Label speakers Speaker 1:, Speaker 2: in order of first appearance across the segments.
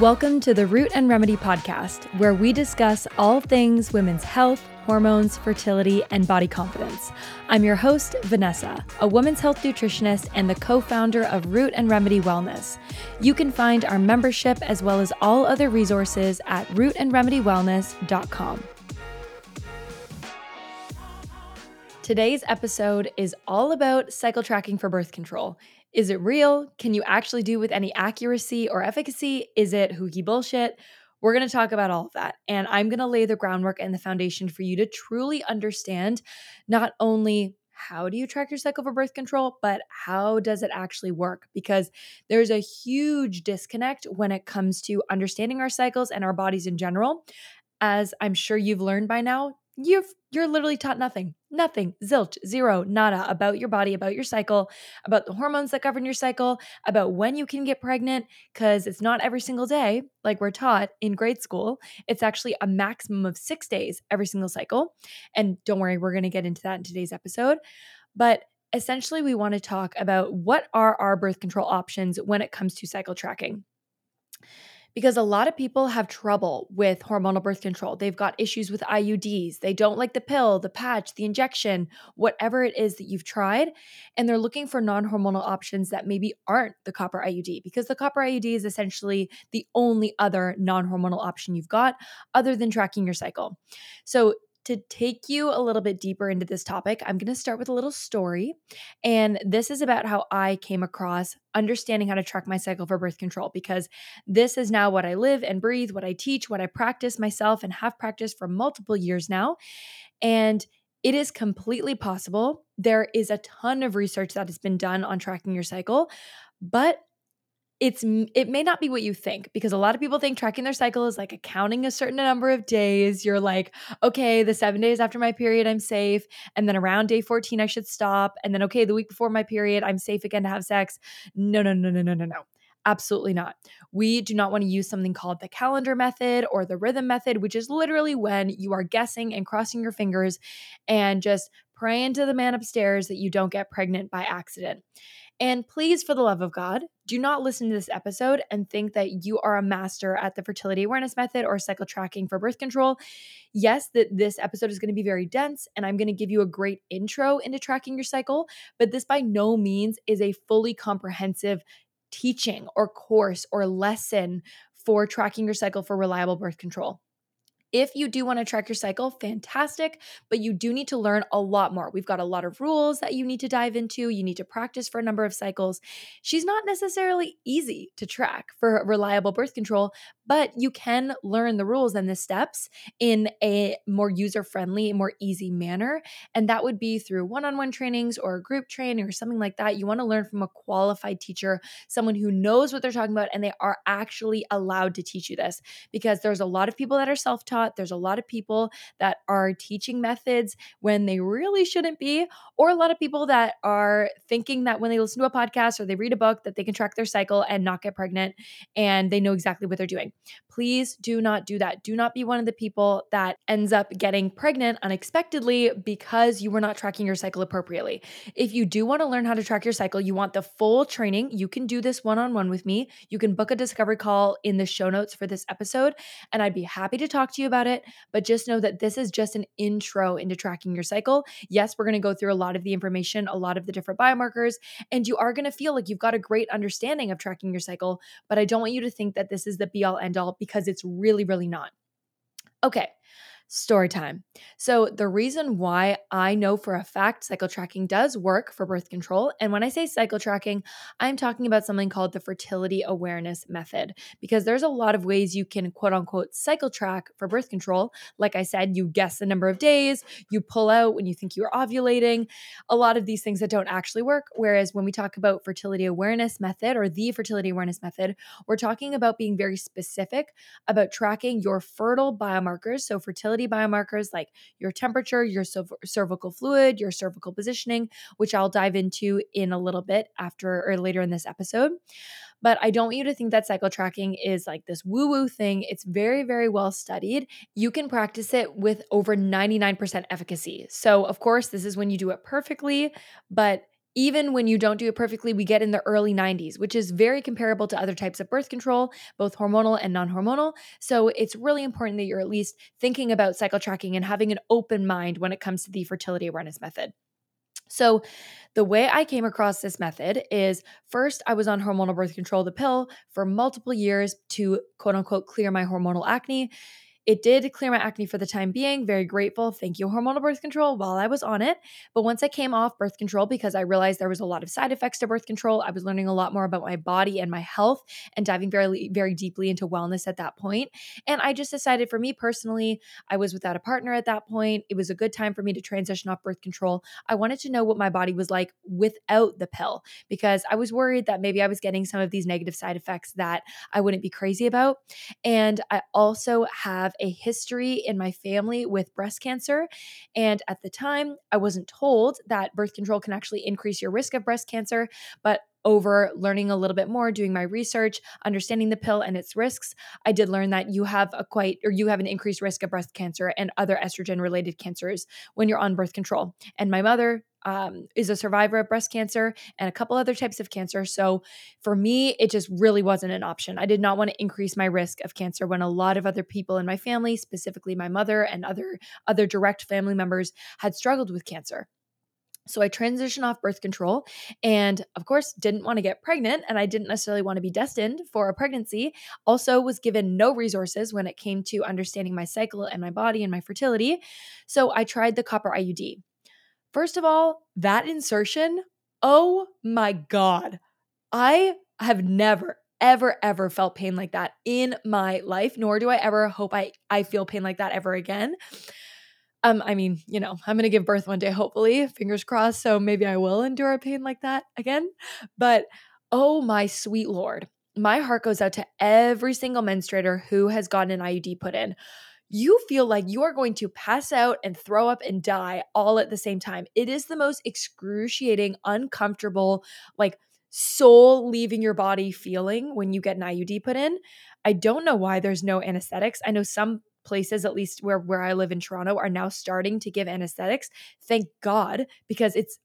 Speaker 1: Welcome to the Root and Remedy podcast, where we discuss all things women's health, hormones, fertility, and body confidence. I'm your host, Vanessa, a women's health nutritionist and the co founder of Root and Remedy Wellness. You can find our membership as well as all other resources at rootandremedywellness.com. Today's episode is all about cycle tracking for birth control. Is it real? Can you actually do with any accuracy or efficacy? Is it hooky bullshit? We're going to talk about all of that. And I'm going to lay the groundwork and the foundation for you to truly understand not only how do you track your cycle for birth control, but how does it actually work? Because there's a huge disconnect when it comes to understanding our cycles and our bodies in general. As I'm sure you've learned by now, you've you're literally taught nothing nothing zilch zero nada about your body about your cycle about the hormones that govern your cycle about when you can get pregnant because it's not every single day like we're taught in grade school. It's actually a maximum of six days every single cycle and don't worry we're going to get into that in today's episode. But essentially we want to talk about what are our birth control options when it comes to cycle tracking because a lot of people have trouble with hormonal birth control. They've got issues with IUDs. They don't like the pill, the patch, the injection, whatever it is that you've tried. And they're looking for non hormonal options that maybe aren't the copper IUD because the copper IUD is essentially the only other non hormonal option you've got other than tracking your cycle. So to take you a little bit deeper into this topic, I'm going to start with a little story. And this is about how I came across understanding how to track my cycle for birth control because this is now what I live and breathe, what I teach, what I practice myself and have practiced for multiple years now. And it is completely possible. There is a ton of research that has been done on tracking your cycle, but it's it may not be what you think because a lot of people think tracking their cycle is like accounting a certain number of days. You're like okay the 7 days after my period I'm safe and then around day 14 I should stop and then okay the week before my period I'm safe again to have sex. No no no no no no no. Absolutely not. We do not want to use something called the calendar method or the rhythm method which is literally when you are guessing and crossing your fingers and just praying to the man upstairs that you don't get pregnant by accident and please, for the love of God, do not listen to this episode and think that you are a master at the fertility awareness method or cycle tracking for birth control. Yes, that this episode is going to be very dense and I'm going to give you a great intro into tracking your cycle, but this by no means is a fully comprehensive teaching or course or lesson for tracking your cycle for reliable birth control. If you do want to track your cycle, fantastic, but you do need to learn a lot more. We've got a lot of rules that you need to dive into. You need to practice for a number of cycles. She's not necessarily easy to track for reliable birth control, but you can learn the rules and the steps in a more user friendly, more easy manner. And that would be through one on one trainings or a group training or something like that. You want to learn from a qualified teacher, someone who knows what they're talking about and they are actually allowed to teach you this because there's a lot of people that are self taught. There's a lot of people that are teaching methods when they really shouldn't be, or a lot of people that are thinking that when they listen to a podcast or they read a book that they can track their cycle and not get pregnant and they know exactly what they're doing. Please do not do that. Do not be one of the people that ends up getting pregnant unexpectedly because you were not tracking your cycle appropriately. If you do want to learn how to track your cycle, you want the full training, you can do this one on one with me. You can book a discovery call in the show notes for this episode, and I'd be happy to talk to you about it. But just know that this is just an intro into tracking your cycle. Yes, we're going to go through a lot of the information, a lot of the different biomarkers, and you are going to feel like you've got a great understanding of tracking your cycle. But I don't want you to think that this is the be all end all because it's really, really not. Okay, Story time. So, the reason why I know for a fact cycle tracking does work for birth control, and when I say cycle tracking, I'm talking about something called the fertility awareness method, because there's a lot of ways you can quote unquote cycle track for birth control. Like I said, you guess the number of days, you pull out when you think you're ovulating, a lot of these things that don't actually work. Whereas when we talk about fertility awareness method or the fertility awareness method, we're talking about being very specific about tracking your fertile biomarkers. So, fertility biomarkers like your temperature, your cervical fluid, your cervical positioning, which I'll dive into in a little bit after or later in this episode. But I don't want you to think that cycle tracking is like this woo woo thing. It's very, very well studied. You can practice it with over 99% efficacy. So, of course, this is when you do it perfectly, but even when you don't do it perfectly, we get in the early 90s, which is very comparable to other types of birth control, both hormonal and non hormonal. So it's really important that you're at least thinking about cycle tracking and having an open mind when it comes to the fertility awareness method. So, the way I came across this method is first, I was on hormonal birth control, the pill, for multiple years to quote unquote clear my hormonal acne. It did clear my acne for the time being. Very grateful. Thank you, hormonal birth control, while I was on it. But once I came off birth control, because I realized there was a lot of side effects to birth control, I was learning a lot more about my body and my health and diving very, very deeply into wellness at that point. And I just decided for me personally, I was without a partner at that point. It was a good time for me to transition off birth control. I wanted to know what my body was like without the pill because I was worried that maybe I was getting some of these negative side effects that I wouldn't be crazy about. And I also have a history in my family with breast cancer. And at the time, I wasn't told that birth control can actually increase your risk of breast cancer, but over learning a little bit more, doing my research, understanding the pill and its risks, I did learn that you have a quite or you have an increased risk of breast cancer and other estrogen related cancers when you're on birth control. And my mother um, is a survivor of breast cancer and a couple other types of cancer. So for me, it just really wasn't an option. I did not want to increase my risk of cancer when a lot of other people in my family, specifically my mother and other other direct family members, had struggled with cancer. So I transitioned off birth control and, of course, didn't want to get pregnant. And I didn't necessarily want to be destined for a pregnancy. Also, was given no resources when it came to understanding my cycle and my body and my fertility. So I tried the copper IUD. First of all, that insertion, oh my God. I have never, ever, ever felt pain like that in my life, nor do I ever hope I, I feel pain like that ever again. Um, I mean, you know, I'm gonna give birth one day, hopefully, fingers crossed. So maybe I will endure a pain like that again. But oh my sweet lord, my heart goes out to every single menstruator who has gotten an IUD put in you feel like you are going to pass out and throw up and die all at the same time. It is the most excruciating, uncomfortable, like soul leaving your body feeling when you get an IUD put in. I don't know why there's no anesthetics. I know some places at least where where I live in Toronto are now starting to give anesthetics. Thank God because it's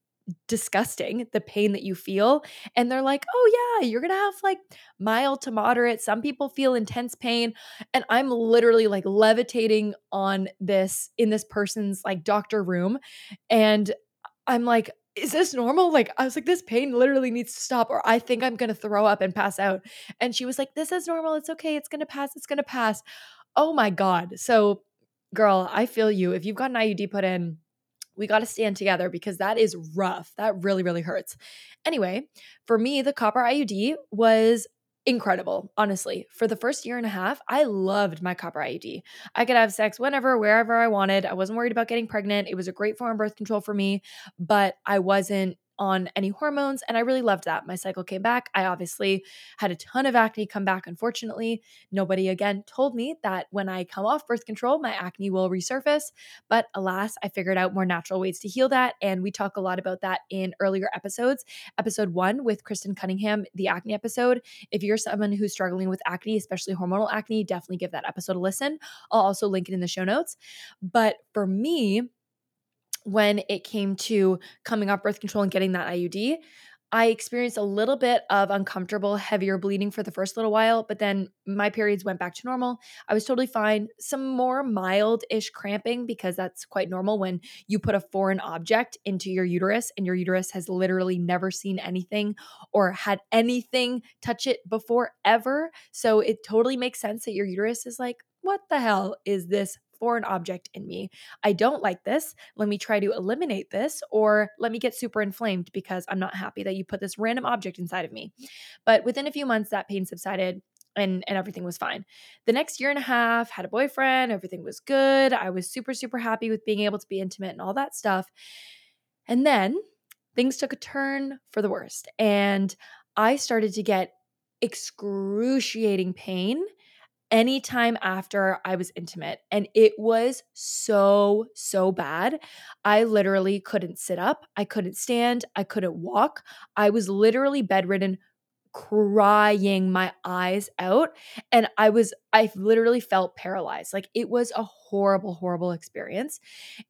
Speaker 1: disgusting the pain that you feel. And they're like oh yeah you're gonna have like mild to moderate. Some people feel intense pain. And i'm literally like levitating on this in this person's like doctor room. And i'm like is this normal? Like i was like this pain literally needs to stop or i think i'm gonna throw up and pass out. And she was like this is normal. It's okay. It's gonna pass. It's gonna pass oh my god so girl i feel you if you've got an iud put in we got to stand together because that is rough. That really, really hurts. Anyway, for me, the copper IUD was incredible, honestly. For the first year and a half, I loved my copper IUD. I could have sex whenever, wherever I wanted. I wasn't worried about getting pregnant. It was a great form of birth control for me, but I wasn't on any hormones. And I really loved that. My cycle came back. I obviously had a ton of acne come back, unfortunately. Nobody again told me that when I come off birth control, my acne will resurface. But alas, I figured out more natural ways to heal that. And we talk a lot about that in earlier episodes. Episode one with Kristen Cunningham, the acne episode. If you're someone who's struggling with acne, especially hormonal acne, definitely give that episode a listen. I'll also link it in the show notes. But for me, when it came to coming off birth control and getting that IUD, I experienced a little bit of uncomfortable, heavier bleeding for the first little while, but then my periods went back to normal. I was totally fine. Some more mild ish cramping because that's quite normal when you put a foreign object into your uterus and your uterus has literally never seen anything or had anything touch it before ever. So it totally makes sense that your uterus is like, what the hell is this foreign object in me. I don't like this. Let me try to eliminate this, or let me get super inflamed because I'm not happy that you put this random object inside of me. But within a few months, that pain subsided and and everything was fine. The next year and a half, had a boyfriend, everything was good. I was super super happy with being able to be intimate and all that stuff. And then things took a turn for the worst and I started to get excruciating pain anytime after I was intimate. And it was so, so bad. I literally couldn't sit up. I couldn't stand. I couldn't walk. I was literally bedridden crying my eyes out. And I was, I literally felt paralyzed. Like it was a horrible, horrible experience.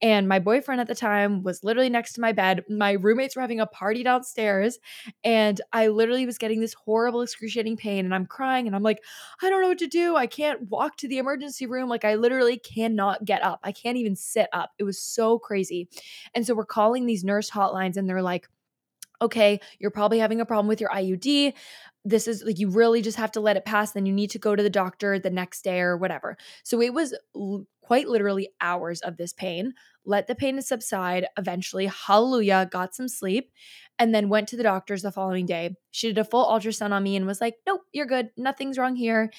Speaker 1: And my boyfriend at the time was literally next to my bed. My roommates were having a party downstairs. And I literally was getting this horrible, excruciating pain. And I'm crying and I'm like, I don't know what to do. I can't walk to the emergency room. Like I literally cannot get up. I can't even sit up. It was so crazy. And so we're calling these nurse hotlines and they're like, okay, you're probably having a problem with your IUD. This is like you really just have to let it pass. Then you need to go to the doctor the next day or whatever. So it was l- quite literally hours of this pain. Let the pain subside. Eventually, hallelujah, got some sleep and then went to the doctor's the following day. She did a full ultrasound on me and was like, nope, you're good. Nothing's wrong here.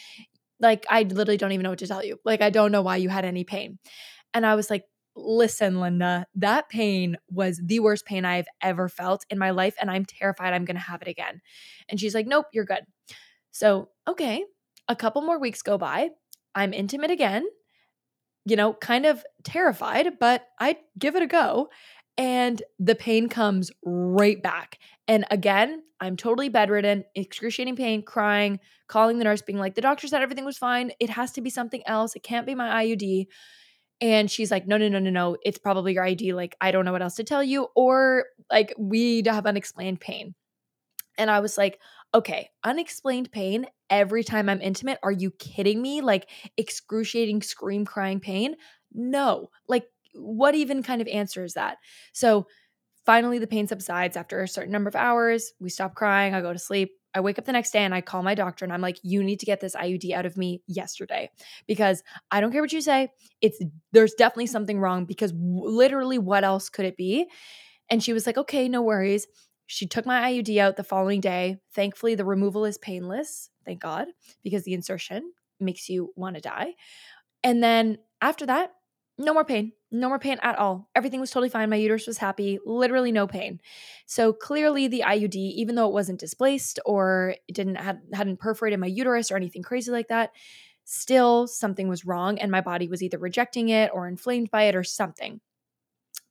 Speaker 1: Like, I literally don't even know what to tell you. Like, I don't know why you had any pain. And I was like, listen, Linda, that pain was the worst pain I've ever felt in my life. And I'm terrified I'm going to have it again. And she's like, nope, you're good. So, okay, a couple more weeks go by. I'm intimate again, you know, kind of terrified, but I give it a go. And the pain comes right back. And again, I'm totally bedridden, excruciating pain, crying, calling the nurse, being like, the doctor said everything was fine. It has to be something else. It can't be my IUD. And she's like, no, no, no, no, no. It's probably your ID. Like, I don't know what else to tell you. Or like, we have unexplained pain. And I was like, okay, unexplained pain every time I'm intimate. Are you kidding me? Like, excruciating, scream, crying pain? No. Like, what even kind of answer is that? So finally, the pain subsides after a certain number of hours. We stop crying. I go to sleep. I wake up the next day and I call my doctor and I'm like, you need to get this IUD out of me yesterday because I don't care what you say. It's there's definitely something wrong because w- literally what else could it be? And she was like, okay, no worries. She took my IUD out the following day. Thankfully, the removal is painless. Thank God, because the insertion makes you want to die. And then after that, no more pain, no more pain at all. Everything was totally fine. My uterus was happy, literally no pain. So clearly, the IUD, even though it wasn't displaced or it didn't had hadn't perforated my uterus or anything crazy like that, still something was wrong, and my body was either rejecting it or inflamed by it or something.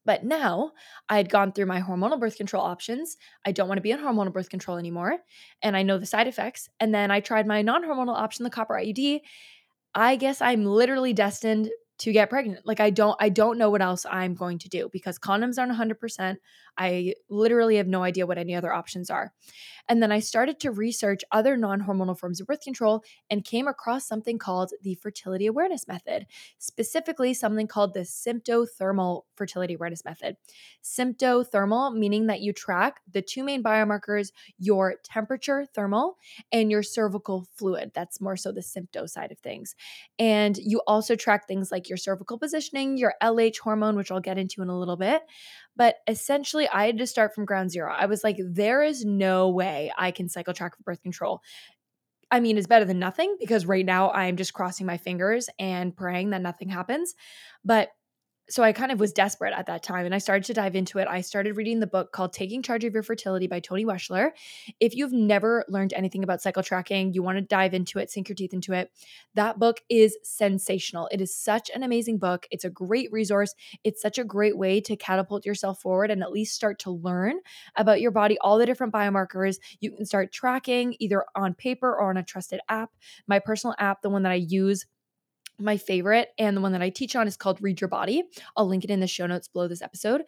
Speaker 1: But now I had gone through my hormonal birth control options. I don't want to be on hormonal birth control anymore. And I know the side effects. And then I tried my non hormonal option, the copper IUD. I guess I'm literally destined to get pregnant. Like I don't I don't know what else I'm going to do because condoms aren't 100%. I literally have no idea what any other options are. And then I started to research other non-hormonal forms of birth control and came across something called the fertility awareness method, specifically something called the symptothermal fertility awareness method. Symptothermal meaning that you track the two main biomarkers, your temperature thermal and your cervical fluid. That's more so the sympto side of things. And you also track things like your cervical positioning, your LH hormone, which I'll get into in a little bit. But essentially, I had to start from ground zero. I was like, there is no way I can cycle track for birth control. I mean, it's better than nothing because right now I'm just crossing my fingers and praying that nothing happens. But so I kind of was desperate at that time and I started to dive into it. I started reading the book called Taking Charge of Your Fertility by Toni Weschler. If you've never learned anything about cycle tracking, you want to dive into it, sink your teeth into it, that book is sensational. It is such an amazing book. It's a great resource. It's such a great way to catapult yourself forward and at least start to learn about your body, all the different biomarkers. You can start tracking either on paper or on a trusted app. My personal app, the one that I use my favorite and the one that I teach on is called Read Your Body. I'll link it in the show notes below this episode.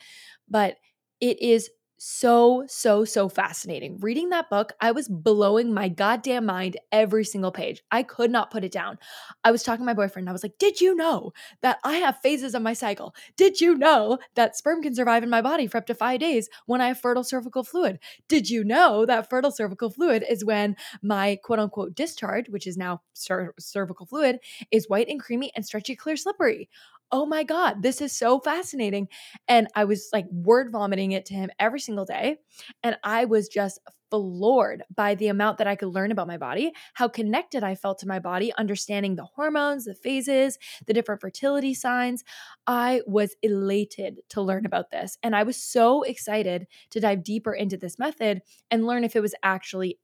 Speaker 1: But it is so, so, so fascinating. Reading that book, I was blowing my goddamn mind every single page. I could not put it down. I was talking to my boyfriend. I was like, Did you know that I have phases of my cycle? Did you know that sperm can survive in my body for up to five days when I have fertile cervical fluid? Did you know that fertile cervical fluid is when my quote unquote discharge, which is now cer- cervical fluid, is white and creamy and stretchy, clear, slippery? Oh my God, this is so fascinating. And I was like word vomiting it to him every single day. And I was just floored by the amount that I could learn about my body, how connected I felt to my body, understanding the hormones, the phases, the different fertility signs. I was elated to learn about this. And I was so excited to dive deeper into this method and learn if it was actually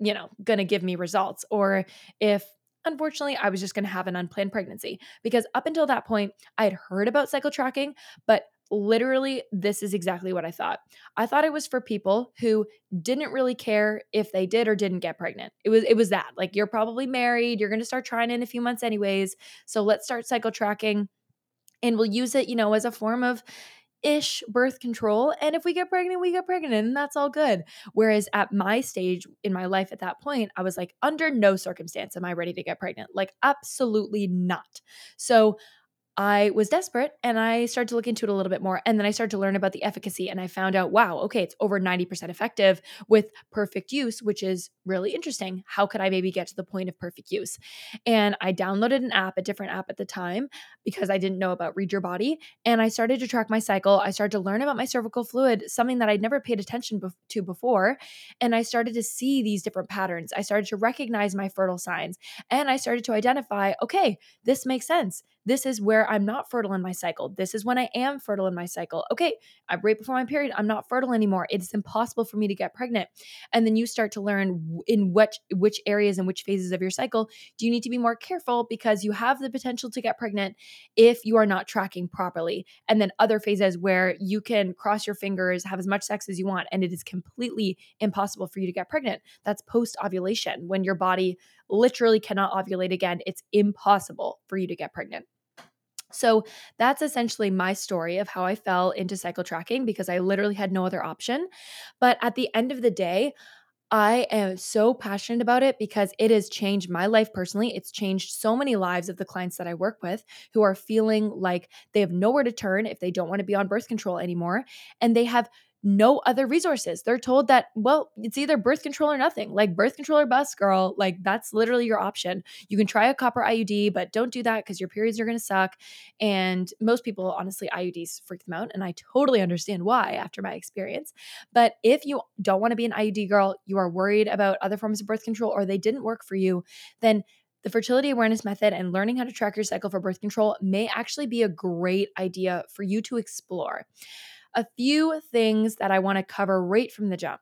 Speaker 1: you know, going to give me results or if unfortunately, I was just going to have an unplanned pregnancy because up until that point, I had heard about cycle tracking, but literally, this is exactly what I thought. I thought it was for people who didn't really care if they did or didn't get pregnant. It was it was that. Like you're probably married, you're going to start trying in a few months anyways. So let's start cycle tracking and we'll use it, you know, as a form of ish birth control. And if we get pregnant, we get pregnant, and that's all good. Whereas at my stage in my life at that point, I was like, under no circumstance am I ready to get pregnant. Like, absolutely not. So I was desperate and I started to look into it a little bit more. And then I started to learn about the efficacy and I found out, wow, okay, it's over 90% effective with perfect use, which is really interesting. How could I maybe get to the point of perfect use? And I downloaded an app, a different app at the time, because I didn't know about Read Your Body. And I started to track my cycle. I started to learn about my cervical fluid, something that I'd never paid attention to before. And I started to see these different patterns. I started to recognize my fertile signs and I started to identify, okay, this makes sense this is where I'm not fertile in my cycle. This is when I am fertile in my cycle. Okay, I'm right before my period. I'm not fertile anymore. It's impossible for me to get pregnant. And then you start to learn in which which areas and which phases of your cycle do you need to be more careful because you have the potential to get pregnant if you are not tracking properly. And then other phases where you can cross your fingers, have as much sex as you want, and it is completely impossible for you to get pregnant. That's post ovulation when your body literally cannot ovulate again. It's impossible for you to get pregnant. So that's essentially my story of how I fell into cycle tracking because I literally had no other option. But at the end of the day, I am so passionate about it because it has changed my life personally. It's changed so many lives of the clients that I work with who are feeling like they have nowhere to turn if they don't want to be on birth control anymore. And they have no other resources. They're told that, well, it's either birth control or nothing. Like birth control or bus, girl. Like that's literally your option. You can try a copper IUD, but don't do that because your periods are going to suck. And most people, honestly, IUDs freak them out. And I totally understand why after my experience. But if you don't want to be an IUD girl, you are worried about other forms of birth control or they didn't work for you, then the fertility awareness method and learning how to track your cycle for birth control may actually be a great idea for you to explore a few things that I want to cover right from the jump.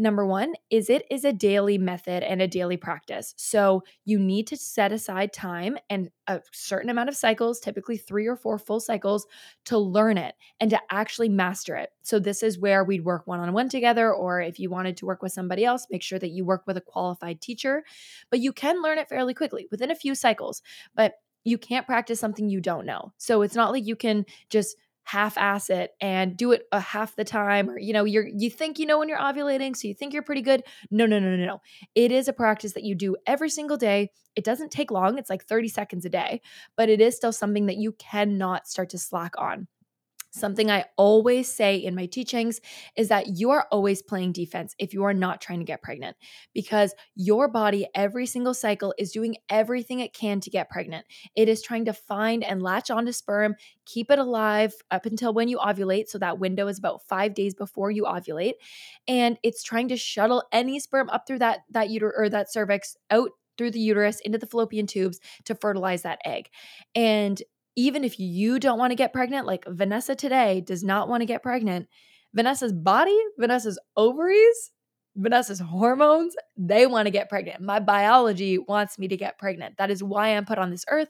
Speaker 1: Number one is it is a daily method and a daily practice. So you need to set aside time and a certain amount of cycles, typically three or four full cycles, to learn it and to actually master it. So this is where we'd work one on one together, or if you wanted to work with somebody else, make sure that you work with a qualified teacher. But you can learn it fairly quickly within a few cycles. But you can't practice something you don't know. So it's not like you can just half-ass it and do it a half the time or you know you're you think you know when you're ovulating so you think you're pretty good. No no no no no. It is a practice that you do every single day. It doesn't take long it's like 30 seconds a day but it is still something that you cannot start to slack on Something I always say in my teachings is that you are always playing defense if you are not trying to get pregnant because your body every single cycle is doing everything it can to get pregnant. It is trying to find and latch onto sperm, keep it alive up until when you ovulate. So that window is about five days before you ovulate. And it's trying to shuttle any sperm up through that, that uterus or that cervix out through the uterus into the fallopian tubes to fertilize that egg. And even if you don't want to get pregnant, like Vanessa today does not want to get pregnant, Vanessa's body, Vanessa's ovaries, Vanessa's hormones, they want to get pregnant. My biology wants me to get pregnant. That is why I'm put on this earth.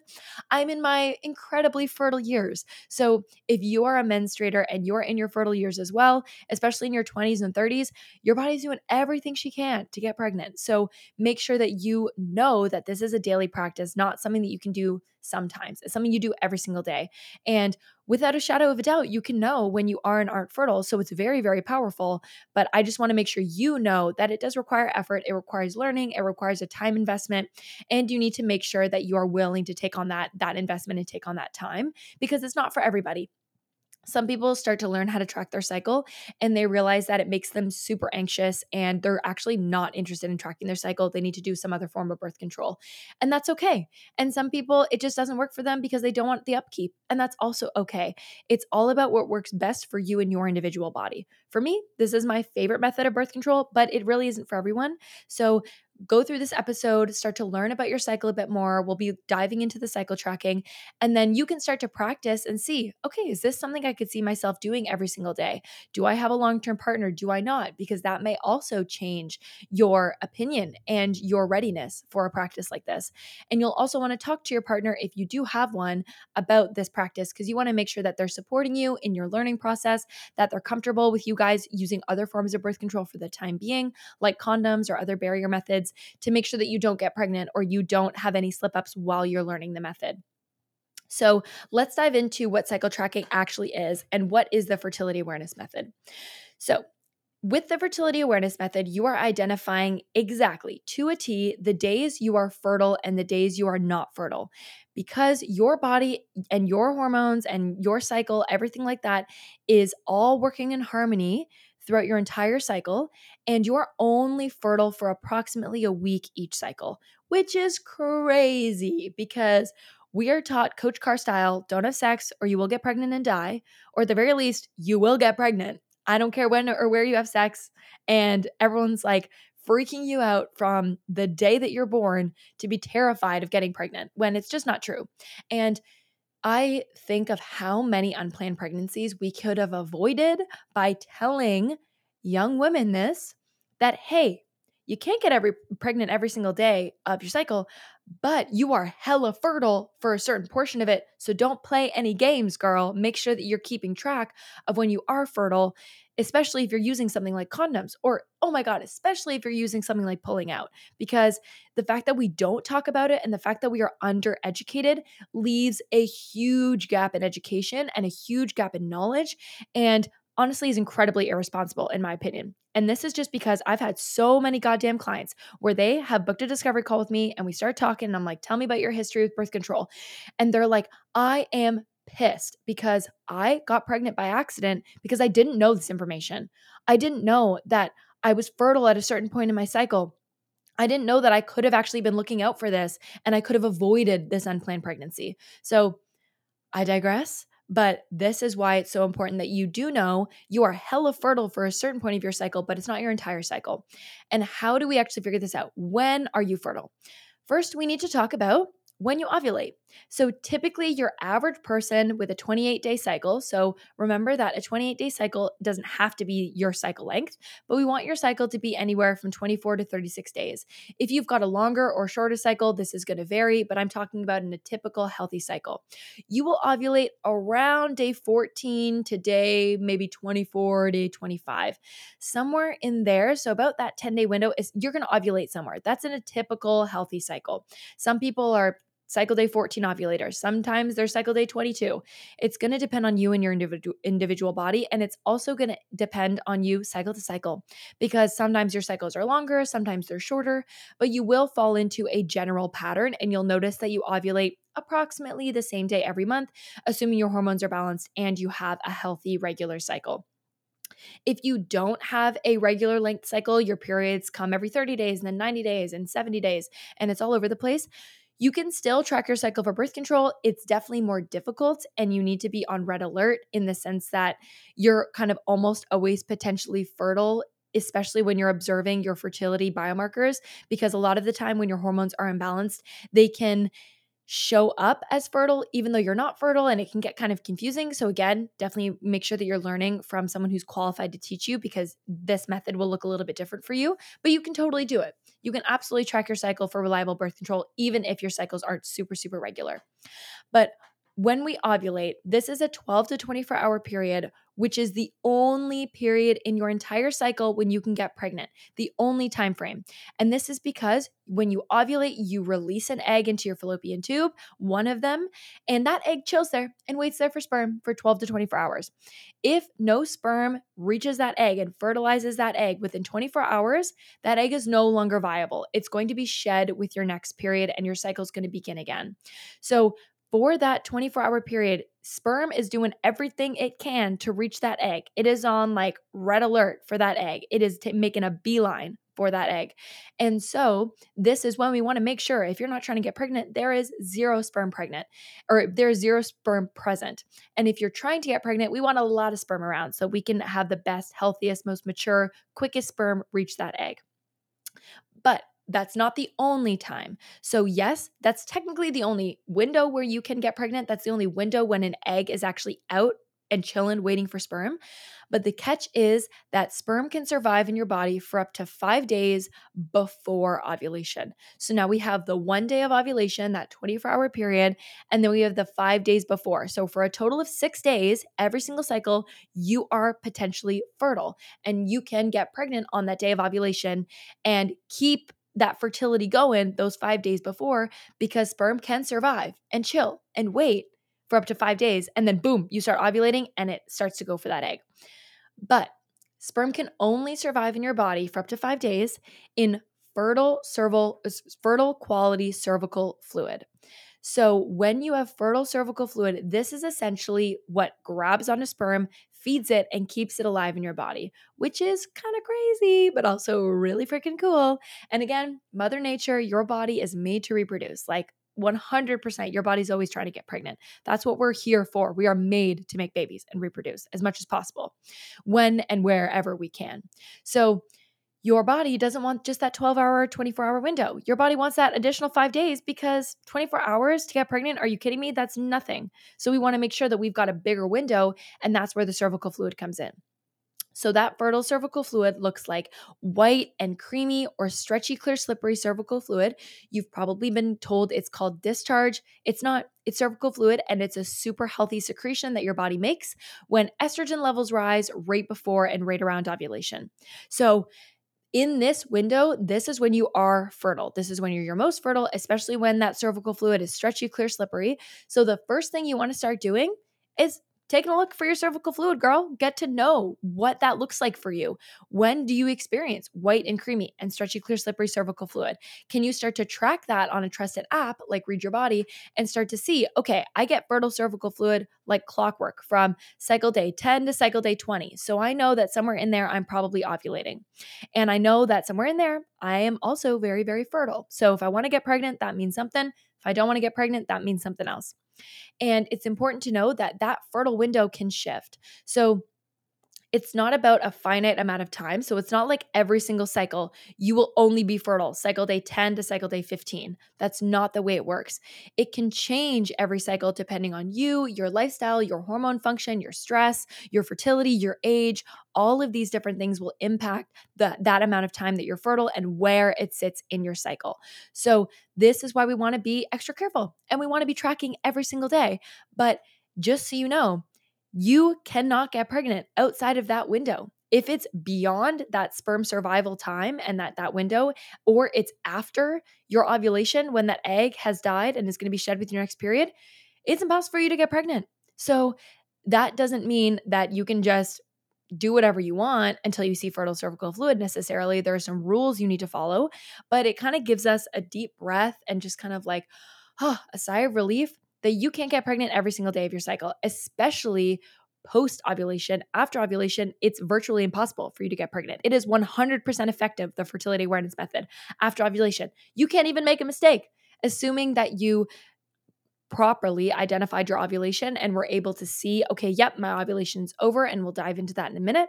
Speaker 1: I'm in my incredibly fertile years. So, if you are a menstruator and you're in your fertile years as well, especially in your 20s and 30s, your body's doing everything she can to get pregnant. So, make sure that you know that this is a daily practice, not something that you can do sometimes. It's something you do every single day. And without a shadow of a doubt, you can know when you are and aren't fertile. So it's very, very powerful. But I just want to make sure you know that it does require effort. It requires learning. It requires a time investment. And you need to make sure that you are willing to take on that, that investment and take on that time because it's not for everybody some people start to learn how to track their cycle and they realize that it makes them super anxious and they're actually not interested in tracking their cycle. They need to do some other form of birth control. And that's okay. And some people, it just doesn't work for them because they don't want the upkeep. And that's also okay. It's all about what works best for you and your individual body. For me, this is my favorite method of birth control, but it really isn't for everyone. So go through this episode, start to learn about your cycle a bit more. We'll be diving into the cycle tracking, and then you can start to practice and see okay, is this something I could see myself doing every single day? Do I have a long term partner? Do I not? Because that may also change your opinion and your readiness for a practice like this. And you'll also want to talk to your partner if you do have one about this practice because you want to make sure that they're supporting you in your learning process, that they're comfortable with you guys using other forms of birth control for the time being, like condoms or other barrier methods, to make sure that you don't get pregnant or you don't have any slip ups while you're learning the method. So let's dive into what cycle tracking actually is and what is the fertility awareness method. So, with the fertility awareness method, you are identifying exactly to a T the days you are fertile and the days you are not fertile because your body and your hormones and your cycle, everything like that, is all working in harmony throughout your entire cycle. And you are only fertile for approximately a week each cycle, which is crazy because we are taught Coach Carr style don't have sex or you will get pregnant and die, or at the very least, you will get pregnant. I don't care when or where you have sex. And everyone's like freaking you out from the day that you're born to be terrified of getting pregnant when it's just not true. And I think of how many unplanned pregnancies we could have avoided by telling young women this that, hey, you can't get every pregnant every single day of your cycle, but you are hella fertile for a certain portion of it. So don't play any games, girl. Make sure that you're keeping track of when you are fertile, especially if you're using something like condoms, or oh my God, especially if you're using something like pulling out. Because the fact that we don't talk about it and the fact that we are undereducated leaves a huge gap in education and a huge gap in knowledge. And honestly is incredibly irresponsible, in my opinion. And this is just because I've had so many goddamn clients where they have booked a discovery call with me and we start talking. And I'm like, tell me about your history with birth control. And they're like, I am pissed because I got pregnant by accident because I didn't know this information. I didn't know that I was fertile at a certain point in my cycle. I didn't know that I could have actually been looking out for this and I could have avoided this unplanned pregnancy. So I digress. But this is why it's so important that you do know you are hella fertile for a certain point of your cycle, but it's not your entire cycle. And how do we actually figure this out? When are you fertile? First, we need to talk about when you ovulate. So, typically, your average person with a 28 day cycle, so remember that a 28 day cycle doesn't have to be your cycle length, but we want your cycle to be anywhere from 24 to 36 days. If you've got a longer or shorter cycle, this is going to vary, but I'm talking about in a typical healthy cycle. You will ovulate around day 14 to day maybe 24, day 25, somewhere in there. So, about that 10 day window is you're going to ovulate somewhere. That's in a typical healthy cycle. Some people are cycle day 14 ovulators. Sometimes they're cycle day 22. It's going to depend on you and your individual individual body and it's also going to depend on you cycle to cycle because sometimes your cycles are longer, sometimes they're shorter, but you will fall into a general pattern and you'll notice that you ovulate approximately the same day every month assuming your hormones are balanced and you have a healthy regular cycle. If you don't have a regular length cycle, your periods come every 30 days and then 90 days and 70 days, and it's all over the place, you can still track your cycle for birth control. It's definitely more difficult, and you need to be on red alert in the sense that you're kind of almost always potentially fertile especially when you're observing your fertility biomarkers, because a lot of the time when your hormones are imbalanced, they can show up as fertile even though you're not fertile and it can get kind of confusing. So again, definitely make sure that you're learning from someone who's qualified to teach you because this method will look a little bit different for you, but you can totally do it. You can absolutely track your cycle for reliable birth control even if your cycles aren't super super regular. But when we ovulate, this is a 12 to 24 hour period, which is the only period in your entire cycle when you can get pregnant, the only time frame. And this is because when you ovulate, you release an egg into your fallopian tube, one of them, and that egg chills there and waits there for sperm for 12 to 24 hours. If no sperm reaches that egg and fertilizes that egg within 24 hours, that egg is no longer viable. It's going to be shed with your next period and your cycle is going to begin again. So, for that 24 hour period, sperm is doing everything it can to reach that egg. It is on like red alert for that egg. It is t- making a beeline for that egg. And so, this is when we want to make sure if you're not trying to get pregnant, there is zero sperm pregnant or there's zero sperm present. And if you're trying to get pregnant, we want a lot of sperm around so we can have the best, healthiest, most mature, quickest sperm reach that egg. But that's not the only time. So, yes, that's technically the only window where you can get pregnant. That's the only window when an egg is actually out and chilling waiting for sperm. But the catch is that sperm can survive in your body for up to five days before ovulation. So now we have the one day of ovulation, that 24 hour period, and then we have the five days before. So for a total of six days, every single cycle, you are potentially fertile and you can get pregnant on that day of ovulation and keep that fertility going those five days before because sperm can survive and chill and wait for up to five days. And then boom, you start ovulating and it starts to go for that egg. But sperm can only survive in your body for up to five days in fertile cervical, fertile quality cervical fluid. So, when you have fertile cervical fluid, this is essentially what grabs onto sperm, feeds it, and keeps it alive in your body, which is kind of crazy, but also really freaking cool. And again, Mother Nature, your body is made to reproduce. Like 100% your body's always trying to get pregnant. That's what we're here for. We are made to make babies and reproduce as much as possible when and wherever we can. So, your body doesn't want just that 12 hour, 24 hour window. Your body wants that additional five days because 24 hours to get pregnant, are you kidding me? That's nothing. So, we want to make sure that we've got a bigger window, and that's where the cervical fluid comes in. So that fertile cervical fluid looks like white and creamy or stretchy, clear, slippery cervical fluid. You've probably been told it's called discharge. It's not, it's cervical fluid and it's a super healthy secretion that your body makes when estrogen levels rise right before and right around ovulation. So in this window, this is when you are fertile. This is when you're your most fertile, especially when that cervical fluid is stretchy, clear, slippery. So the first thing you want to start doing is taking a look for your cervical fluid, girl. Get to know what that looks like for you. When do you experience white and creamy and stretchy, clear, slippery cervical fluid? Can you start to track that on a trusted app like Read Your Body and start to see, okay, I get fertile cervical fluid like clockwork from cycle day 10 to cycle day 20. So I know that somewhere in there, I'm probably ovulating. And I know that somewhere in there, I am also very, very fertile. So if I want to get pregnant, that means something. If I don't want to get pregnant, that means something else. And it's important to know that that fertile window can shift. So it's not about a finite amount of time. So it's not like every single cycle you will only be fertile, cycle day 10 to cycle day 15. That's not the way it works. It can change every cycle depending on you, your lifestyle, your hormone function, your stress, your fertility, your age. All of these different things will impact the, that amount of time that you're fertile and where it sits in your cycle. So, this is why we want to be extra careful and we want to be tracking every single day. But just so you know, you cannot get pregnant outside of that window. If it's beyond that sperm survival time and that that window or it's after your ovulation when that egg has died and is going to be shed with your next period, it's impossible for you to get pregnant. So that doesn't mean that you can just do whatever you want until you see fertile cervical fluid necessarily. There are some rules you need to follow, but it kind of gives us a deep breath and just kind of like, oh, a sigh of relief that you can't get pregnant every single day of your cycle, especially post ovulation. After ovulation, it's virtually impossible for you to get pregnant. It is 100% effective, the fertility awareness method. After ovulation, you can't even make a mistake, assuming that you properly identified your ovulation and were able to see, okay, yep, my ovulation's over, and we'll dive into that in a minute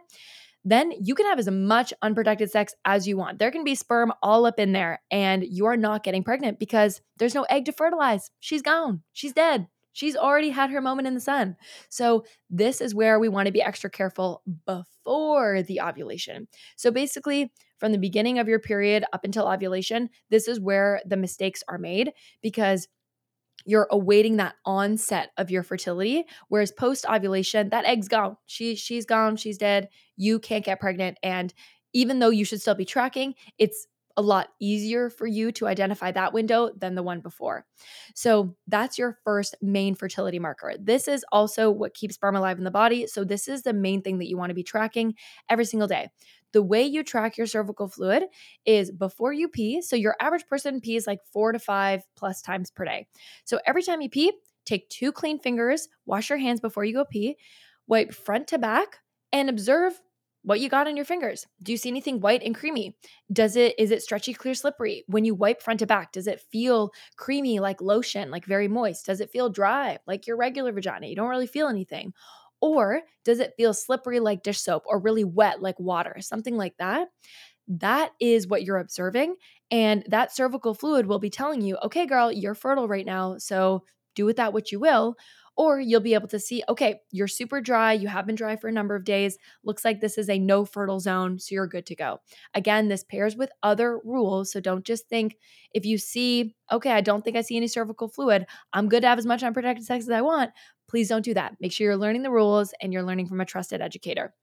Speaker 1: then you can have as much unprotected sex as you want. There can be sperm all up in there, and you are not getting pregnant because there's no egg to fertilize. She's gone. She's dead. She's already had her moment in the sun. So, this is where we want to be extra careful before the ovulation. So, basically, from the beginning of your period up until ovulation, this is where the mistakes are made because you're awaiting that onset of your fertility whereas post ovulation that egg's gone she she's gone she's dead you can't get pregnant and even though you should still be tracking it's a lot easier for you to identify that window than the one before. So that's your first main fertility marker. This is also what keeps sperm alive in the body. So this is the main thing that you want to be tracking every single day. The way you track your cervical fluid is before you pee. So your average person pees like four to five plus times per day. So every time you pee, take two clean fingers, wash your hands before you go pee, wipe front to back, and observe what you got on your fingers. Do you see anything white and creamy? Does it is it stretchy, clear, slippery? When you wipe front to back, does it feel creamy like lotion, like very moist? Does it feel dry like your regular vagina? You don't really feel anything. Or does it feel slippery like dish soap or really wet like water, something like that? that is what you're observing. And that cervical fluid will be telling you, okay, girl, you're fertile right now. So do with that what you will. Or you'll be able to see, okay, you're super dry. You have been dry for a number of days. Looks like this is a no fertile zone. So you're good to go. Again, this pairs with other rules. So don't just think if you see, okay, I don't think I see any cervical fluid, I'm good to have as much unprotected sex as I want. Please don't do that. Make sure you're learning the rules and you're learning from a trusted educator.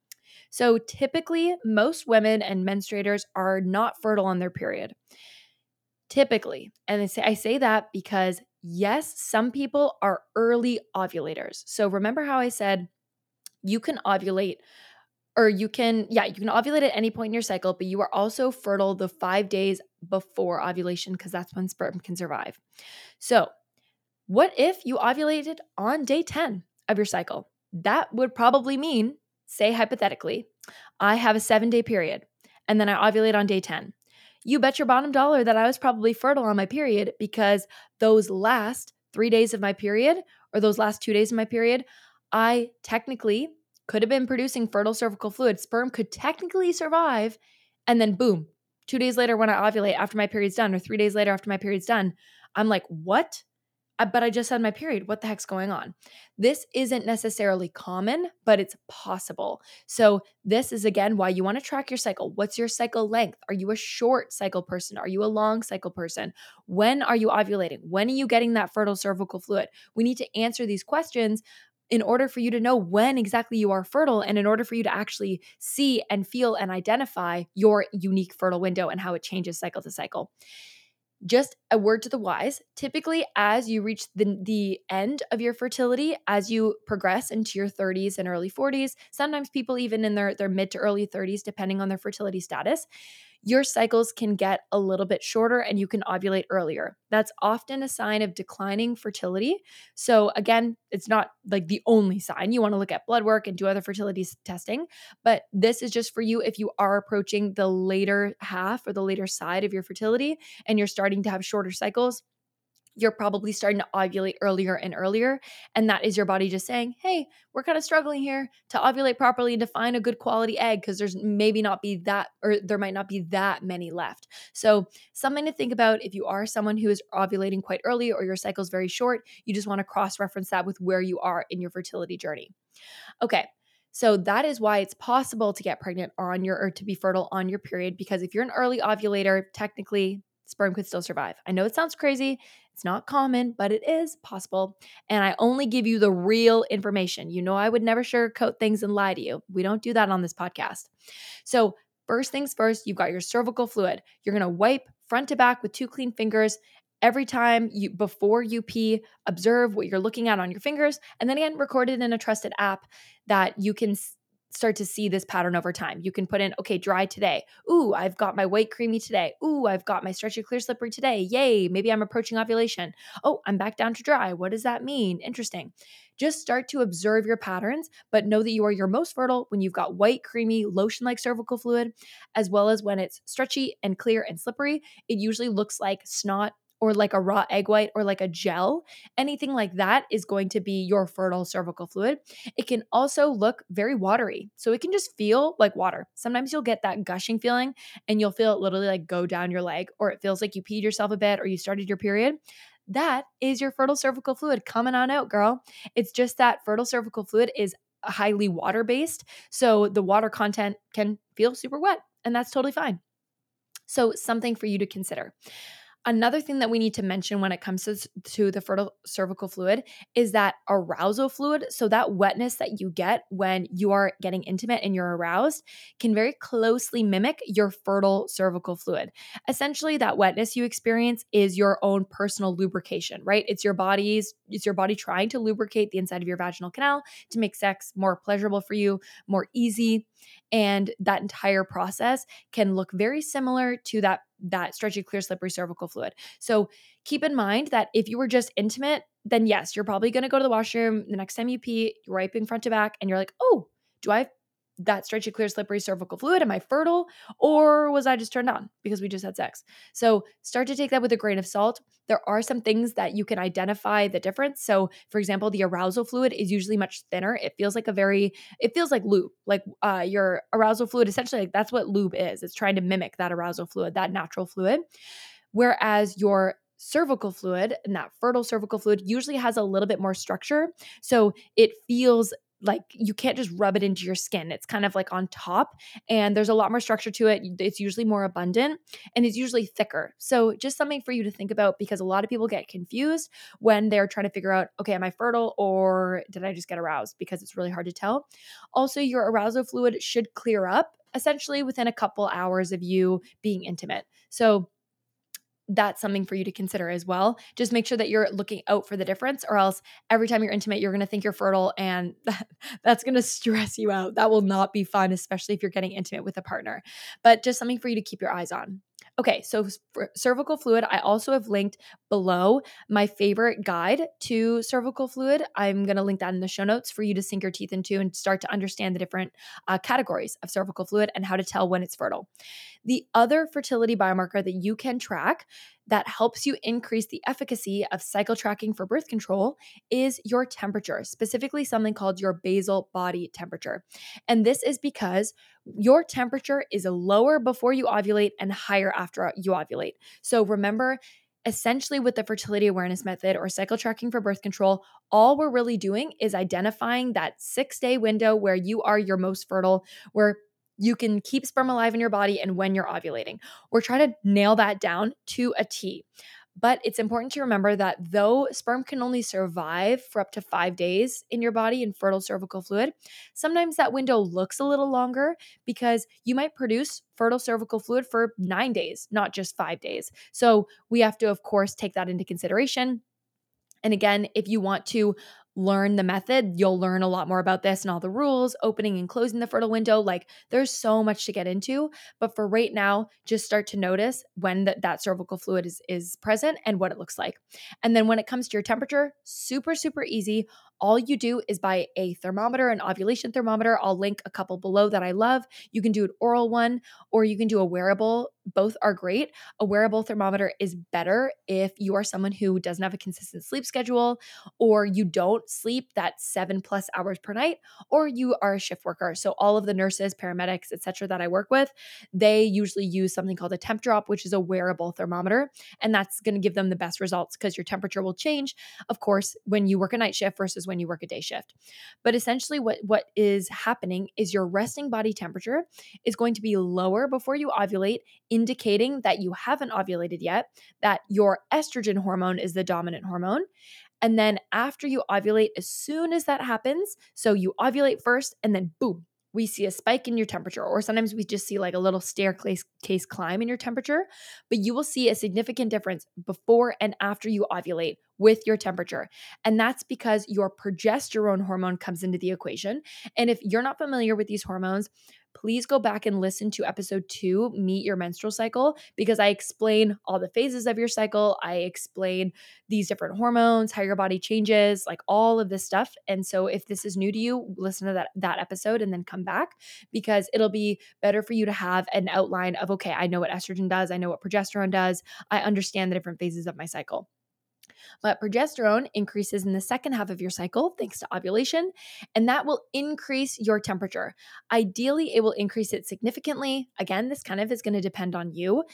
Speaker 1: So typically, most women and menstruators are not fertile on their period. Typically, and I say, I say that because yes, some people are early ovulators. So remember how I said you can ovulate or you can, yeah, you can ovulate at any point in your cycle, but you are also fertile the five days before ovulation because that's when sperm can survive. So, what if you ovulated on day 10 of your cycle? That would probably mean, say hypothetically, I have a seven day period and then I ovulate on day 10 you bet your bottom dollar that I was probably fertile on my period because those last three days of my period or those last two days of my period, I technically could have been producing fertile cervical fluid. Sperm could technically survive. And then, boom, two days later, when I ovulate after my period's done, or three days later after my period's done, I'm like, what? But I just had my period. What the heck's going on? This isn't necessarily common, but it's possible. So, this is again why you want to track your cycle. What's your cycle length? Are you a short cycle person? Are you a long cycle person? When are you ovulating? When are you getting that fertile cervical fluid? We need to answer these questions in order for you to know when exactly you are fertile and in order for you to actually see and feel and identify your unique fertile window and how it changes cycle to cycle just a word to the wise typically as you reach the, the end of your fertility as you progress into your 30s and early 40s sometimes people even in their, their mid to early 30s depending on their fertility status your cycles can get a little bit shorter and you can ovulate earlier. That's often a sign of declining fertility. So, again, it's not like the only sign. You want to look at blood work and do other fertility testing, but this is just for you if you are approaching the later half or the later side of your fertility and you're starting to have shorter cycles you're probably starting to ovulate earlier and earlier. And that is your body just saying, hey, we're kind of struggling here to ovulate properly and to find a good quality egg because there's maybe not be that, or there might not be that many left. So, something to think about if you are someone who is ovulating quite early or your cycle is very short, you just want to cross reference that with where you are in your fertility journey. Okay. So that is why it's possible to get pregnant on your or to be fertile on your period because if you're an early ovulator, technically sperm could still survive. I know it sounds crazy. It's not common, but it is possible. And I only give you the real information. You know, I would never sugarcoat things and lie to you. We don't do that on this podcast. So, first things first, you've got your cervical fluid. You're going to wipe front to back with two clean fingers every time you before you pee observe what you're looking at on your fingers and then again record it in a trusted app that you can start to see this pattern over time. You can put in, okay, dry today. Ooh, I've got my white creamy today. Ooh, I've got my stretchy clear slippery today. Yay, maybe I'm approaching ovulation. Oh, I'm back down to dry. What does that mean? Interesting. Just start to observe your patterns, but know that you are your most fertile when you've got white, creamy, lotion like cervical fluid, as well as when it's stretchy and clear and slippery. It usually looks like snot or like a raw egg white or like a gel, anything like that is going to be your fertile cervical fluid. It can also look very watery. So it can just feel like water. Sometimes you'll get that gushing feeling and you'll feel it literally like go down your leg, or it feels like you peed yourself a bit or you started your period. That is your fertile cervical fluid coming on out, girl. It's just that fertile cervical fluid is highly water based. So the water content can feel super wet, and that's totally fine. So, something for you to consider. Another thing that we need to mention when it comes to, to the fertile cervical fluid is that arousal fluid. So, that wetness that you get when you are getting intimate and you're aroused can very closely mimic your fertile cervical fluid. Essentially, that wetness you experience is your own personal lubrication, right? It's your body's, it's your body trying to lubricate the inside of your vaginal canal to make sex more pleasurable for you, more easy. And that entire process can look very similar to that that stretchy, clear, slippery cervical fluid. So keep in mind that if you were just intimate, then yes, you're probably going to go to the washroom the next time you pee, you're wiping front to back, and you're like, oh, do I that stretchy, clear, slippery cervical fluid? Am I fertile? Or was I just turned on because we just had sex? So start to take that with a grain of salt. There are some things that you can identify the difference. So, for example, the arousal fluid is usually much thinner. It feels like a very, it feels like lube. Like uh, your arousal fluid, essentially, like that's what lube is. It's trying to mimic that arousal fluid, that natural fluid. Whereas your cervical fluid and that fertile cervical fluid usually has a little bit more structure. So it feels like you can't just rub it into your skin. It's kind of like on top and there's a lot more structure to it. It's usually more abundant and it's usually thicker. So just something for you to think about because a lot of people get confused when they're trying to figure out, okay, am I fertile or did I just get aroused? Because it's really hard to tell. Also, your arousal fluid should clear up essentially within a couple hours of you being intimate. So that's something for you to consider as well. Just make sure that you're looking out for the difference, or else every time you're intimate, you're going to think you're fertile, and that's going to stress you out. That will not be fun, especially if you're getting intimate with a partner. But just something for you to keep your eyes on. Okay, so cervical fluid, I also have linked below my favorite guide to cervical fluid. I'm going to link that in the show notes for you to sink your teeth into and start to understand the different uh, categories of cervical fluid and how to tell when it's fertile. The other fertility biomarker that you can track that helps you increase the efficacy of cycle tracking for birth control is your temperature, specifically something called your basal body temperature. And this is because your temperature is lower before you ovulate and higher after you ovulate. So remember, essentially with the fertility awareness method or cycle tracking for birth control, all we're really doing is identifying that six day window where you are your most fertile, where you can keep sperm alive in your body and when you're ovulating. We're trying to nail that down to a T. But it's important to remember that though sperm can only survive for up to five days in your body in fertile cervical fluid, sometimes that window looks a little longer because you might produce fertile cervical fluid for nine days, not just five days. So we have to, of course, take that into consideration. And again, if you want to learn the method, you'll learn a lot more about this and all the rules, opening and closing the fertile window. Like there's so much to get into. But for right now, just start to notice when the, that cervical fluid is, is present and what it looks like. And then when it comes to your temperature, super, super easy. All you do is buy a thermometer, an ovulation thermometer. I'll link a couple below that I love. You can do an oral one or you can do a wearable. Both are great. A wearable thermometer is better if you are someone who doesn't have a consistent sleep schedule or you don't sleep that seven plus hours per night or you are a shift worker. So all of the nurses, paramedics, etc. that I work with, they usually use something called a Tempdrop, which is a wearable thermometer. And that's going to give them the best results because your temperature will change, of course, when you work a night shift versus when you work a day shift. But essentially, what, what is happening is your resting body temperature is going to be lower before you ovulate, indicating that you haven't ovulated yet, that your estrogen hormone is the dominant hormone. And then after you ovulate, as soon as that happens, so you ovulate first and then boom, we see a spike in your temperature, or sometimes we just see like a little staircase case climb in your temperature, but you will see a significant difference before and after you ovulate with your temperature. And that's because your progesterone hormone comes into the equation. And if you're not familiar with these hormones, please go back and listen to episode two, Meet Your Menstrual Cycle, because I explain all the phases of your cycle. I explain these different hormones, how your body changes, like all of this stuff. And so if this is new to you, listen to that, that episode and then come back because it'll be better for you to have an outline of, okay, I know what estrogen does, I know what progesterone does, I understand the different phases of my cycle. But progesterone increases in the second half of your cycle thanks to ovulation, and that will increase your temperature. Ideally, it will increase it significantly. Again, this kind of is going to depend on you.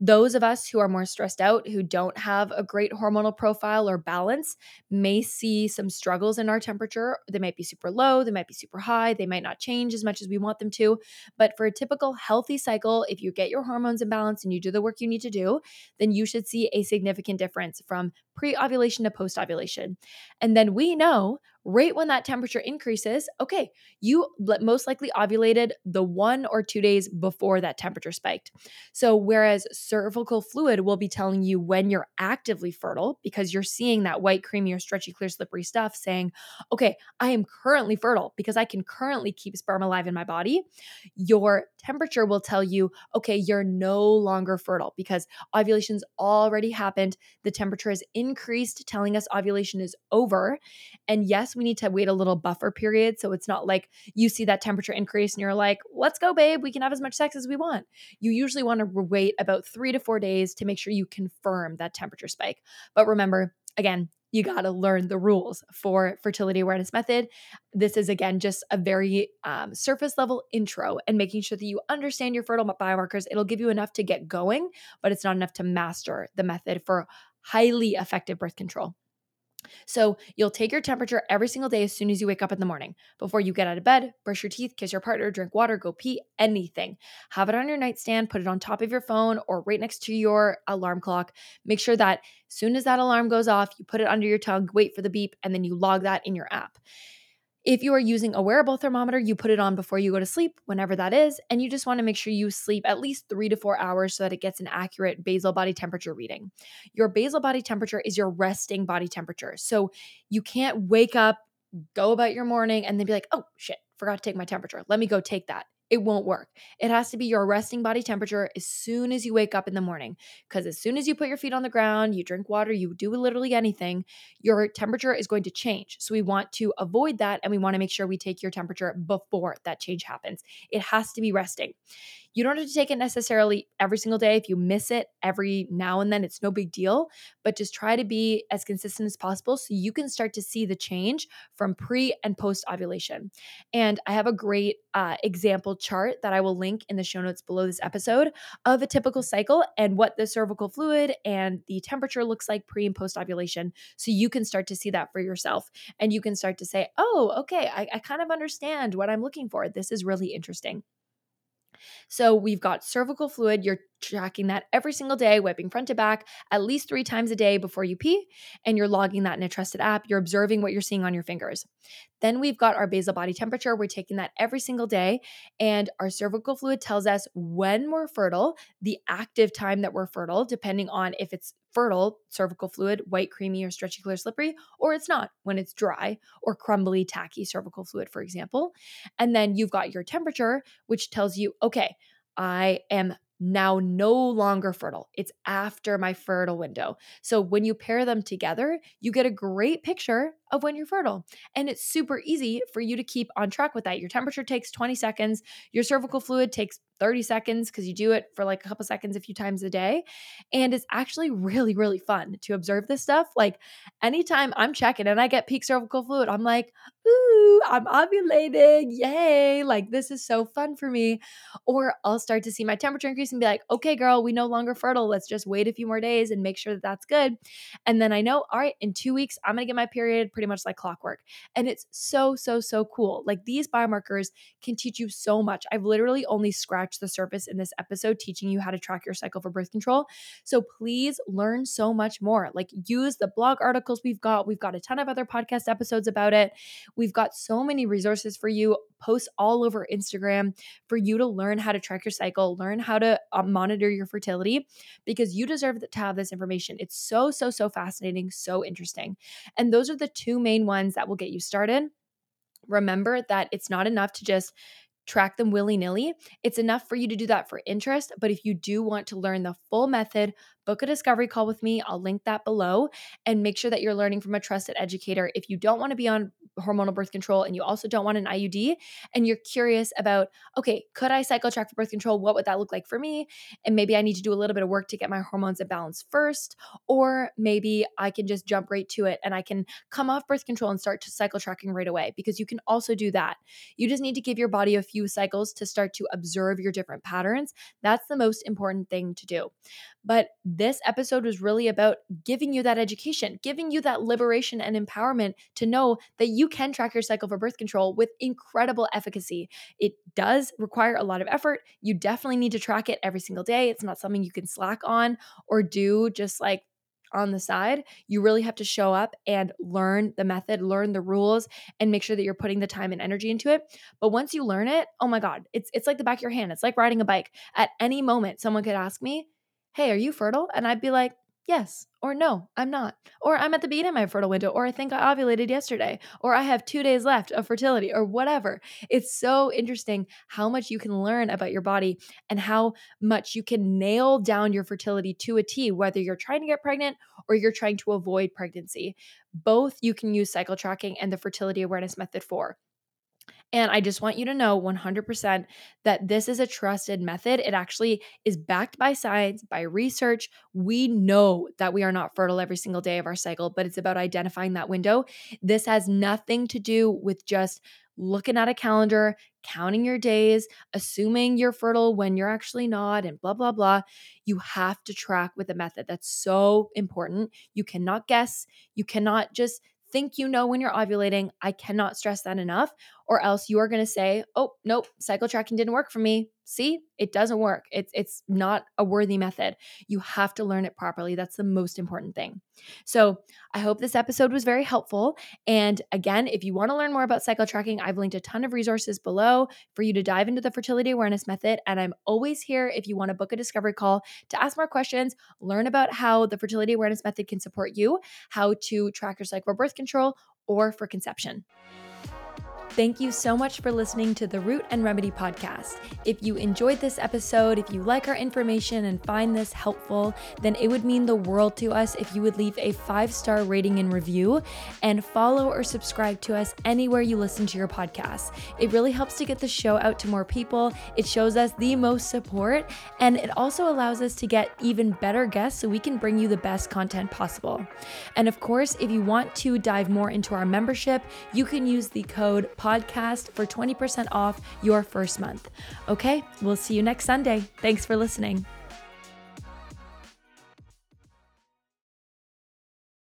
Speaker 1: Those of us who are more stressed out, who don't have a great hormonal profile or balance, may see some struggles in our temperature. They might be super low, they might be super high, they might not change as much as we want them to. But for a typical healthy cycle, if you get your hormones in balance and you do the work you need to do, then you should see a significant difference from pre ovulation to post ovulation. And then we know right when that temperature increases, okay, you most likely ovulated the one or two days before that temperature spiked. So, whereas cervical fluid will be telling you when you're actively fertile because you're seeing that white, creamy, or stretchy, clear, slippery stuff saying, okay, I am currently fertile because I can currently keep sperm alive in my body. Your temperature will tell you, okay, you're no longer fertile because ovulation's already happened. The temperature has increased, telling us ovulation is over. And yes, we need to wait a little buffer period. So it's not like you see that temperature increase and you're like, let's go, babe. We can have as much sex as we want. You usually want to wait about three to four days to make sure you confirm that temperature spike. But remember, again, you got to learn the rules for fertility awareness method. This is again just a very um, surface level intro and making sure that you understand your fertile biomarkers. It'll give you enough to get going, but it's not enough to master the method for highly effective birth control. So you'll take your temperature every single day as soon as you wake up in the morning. Before you get out of bed, brush your teeth, kiss your partner, drink water, go pee, anything. Have it on your nightstand, put it on top of your phone or right next to your alarm clock. Make sure that as soon as that alarm goes off, you put it under your tongue, wait for the beep, and then you log that in your app. If you are using a wearable thermometer, you put it on before you go to sleep, whenever that is, and you just want to make sure you sleep at least three to four hours so that it gets an accurate basal body temperature reading. Your basal body temperature is your resting body temperature. So you can't wake up, go about your morning, and then be like, oh shit, forgot to take my temperature. Let me go take that it won't work. It has to be your resting body temperature as soon as you wake up in the morning. Because as soon as you put your feet on the ground, you drink water, you do literally anything, your temperature is going to change. So we want to avoid that and we want to make sure we take your temperature before that change happens. It has to be resting. You don't have to take it necessarily every single day. If you miss it every now and then, it's no big deal, but just try to be as consistent as possible so you can start to see the change from pre and post ovulation. And I have a great uh, example chart that I will link in the show notes below this episode of a typical cycle and what the cervical fluid and the temperature looks like pre and post ovulation. So you can start to see that for yourself and you can start to say, oh, okay, I, I kind of understand what I'm looking for. This is really interesting. So we've got cervical fluid. You're tracking that every single day, wiping front to back at least three times a day before you pee, and you're logging that in a trusted app. You're observing what you're seeing on your fingers. Then we've got our basal body temperature. We're taking that every single day, and our cervical fluid tells us when we're fertile, the active time that we're fertile, depending on if it's fertile cervical fluid, white, creamy, or stretchy, clear, slippery, or it's not when it's dry or crumbly, tacky cervical fluid, for example. And then you've got your temperature, which tells you, okay, I am now no longer fertile. It's after my fertile window. So when you pair them together, you get a great picture of when you're fertile. And it's super easy for you to keep on track with that. Your temperature takes 20 seconds, your cervical fluid takes 30 seconds because you do it for like a couple seconds a few times a day. And it's actually really, really fun to observe this stuff. Like anytime I'm checking and I get peak cervical fluid, I'm like, ooh, I'm ovulating. Yay. Like this is so fun for me. Or I'll start to see my temperature increase and be like, okay, girl, we no longer fertile. Let's just wait a few more days and make sure that that's good. And then I know, all right, in two weeks, I'm going to get my period pretty much like clockwork. And it's so, so, so cool. Like these biomarkers can teach you so much. I've literally only scratched the surface in this episode teaching you how to track your cycle for birth control. So please learn so much more. Like use the blog articles we've got. We've got a ton of other podcast episodes about it. We've got so many resources for you, posts all over Instagram for you to learn how to track your cycle, learn how to uh, monitor your fertility because you deserve to have this information. It's so, so, so fascinating, so interesting. And those are the two main ones that will get you started. Remember that it's not enough to just track them willy nilly. It's enough for you to do that for interest. But if you do want to learn the full method, book a discovery call with me. I'll link that below and make sure that you're learning from a trusted educator. If you don't want to be on hormonal birth control and you also don't want an IUD and you're curious about, okay, could I cycle track for birth control? What would that look like for me? And maybe I need to do a little bit of work to get my hormones in balance first. Or maybe I can just jump right to it and I can come off birth control and start to cycle tracking right away because you can also do that. You just need to give your body a few cycles to start to observe your different patterns. That's the most important thing to do. But this episode was really about giving you that education, giving you that liberation and empowerment to know that you can track your cycle for birth control with incredible efficacy. It does require a lot of effort. You definitely need to track it every single day. It's not something you can slack on or do just like on the side. You really have to show up and learn the method, learn the rules, and make sure that you're putting the time and energy into it. But once you learn it, oh my God, it's it's like the back of your hand. It's like riding a bike. At any moment, someone could ask me, hey, are you fertile? And I'd be like, Yes, or no, I'm not. Or I'm at the beginning of my fertile window, or I think I ovulated yesterday, or I have two days left of fertility, or whatever. It's so interesting how much you can learn about your body and how much you can nail down your fertility to a T, whether you're trying to get pregnant or you're trying to avoid pregnancy. Both you can use cycle tracking and the fertility awareness method for. And I just want you to know 100% that this is a trusted method. It actually is backed by science, by research. We know that we are not fertile every single day of our cycle, but it's about identifying that window. This has nothing to do with just looking at a calendar, counting your days, assuming you're fertile when you're actually not, and blah, blah, blah. You have to track with a method. That's so important. You cannot guess. You cannot just think you know when you're ovulating. I cannot stress that enough, or else you are going to say, "Oh, nope, cycle tracking didn't work for me." See, it doesn't work. It's it's not a worthy method. You have to learn it properly. That's the most important thing. So, I hope this episode was very helpful. And again, if you want to learn more about cycle tracking, I've linked a ton of resources below for you to dive into the fertility awareness method. And I'm always here if you want to book a discovery call to ask more questions, learn about how the fertility awareness method can support you, how to track your cycle for birth control, or for conception. Thank you so much for listening to the Root and Remedy podcast. If you enjoyed this episode, if you like our information and find this helpful, then it would mean the world to us if you would leave a five star rating and review and follow or subscribe to us anywhere you listen to your podcast. It really helps to get the show out to more people. It shows us the most support and it also allows us to get even better guests so we can bring you the best content possible. And of course, if you want to dive more into our membership, you can use the code podcast for 20% off your first month. Okay, we'll see you next Sunday. Thanks for listening.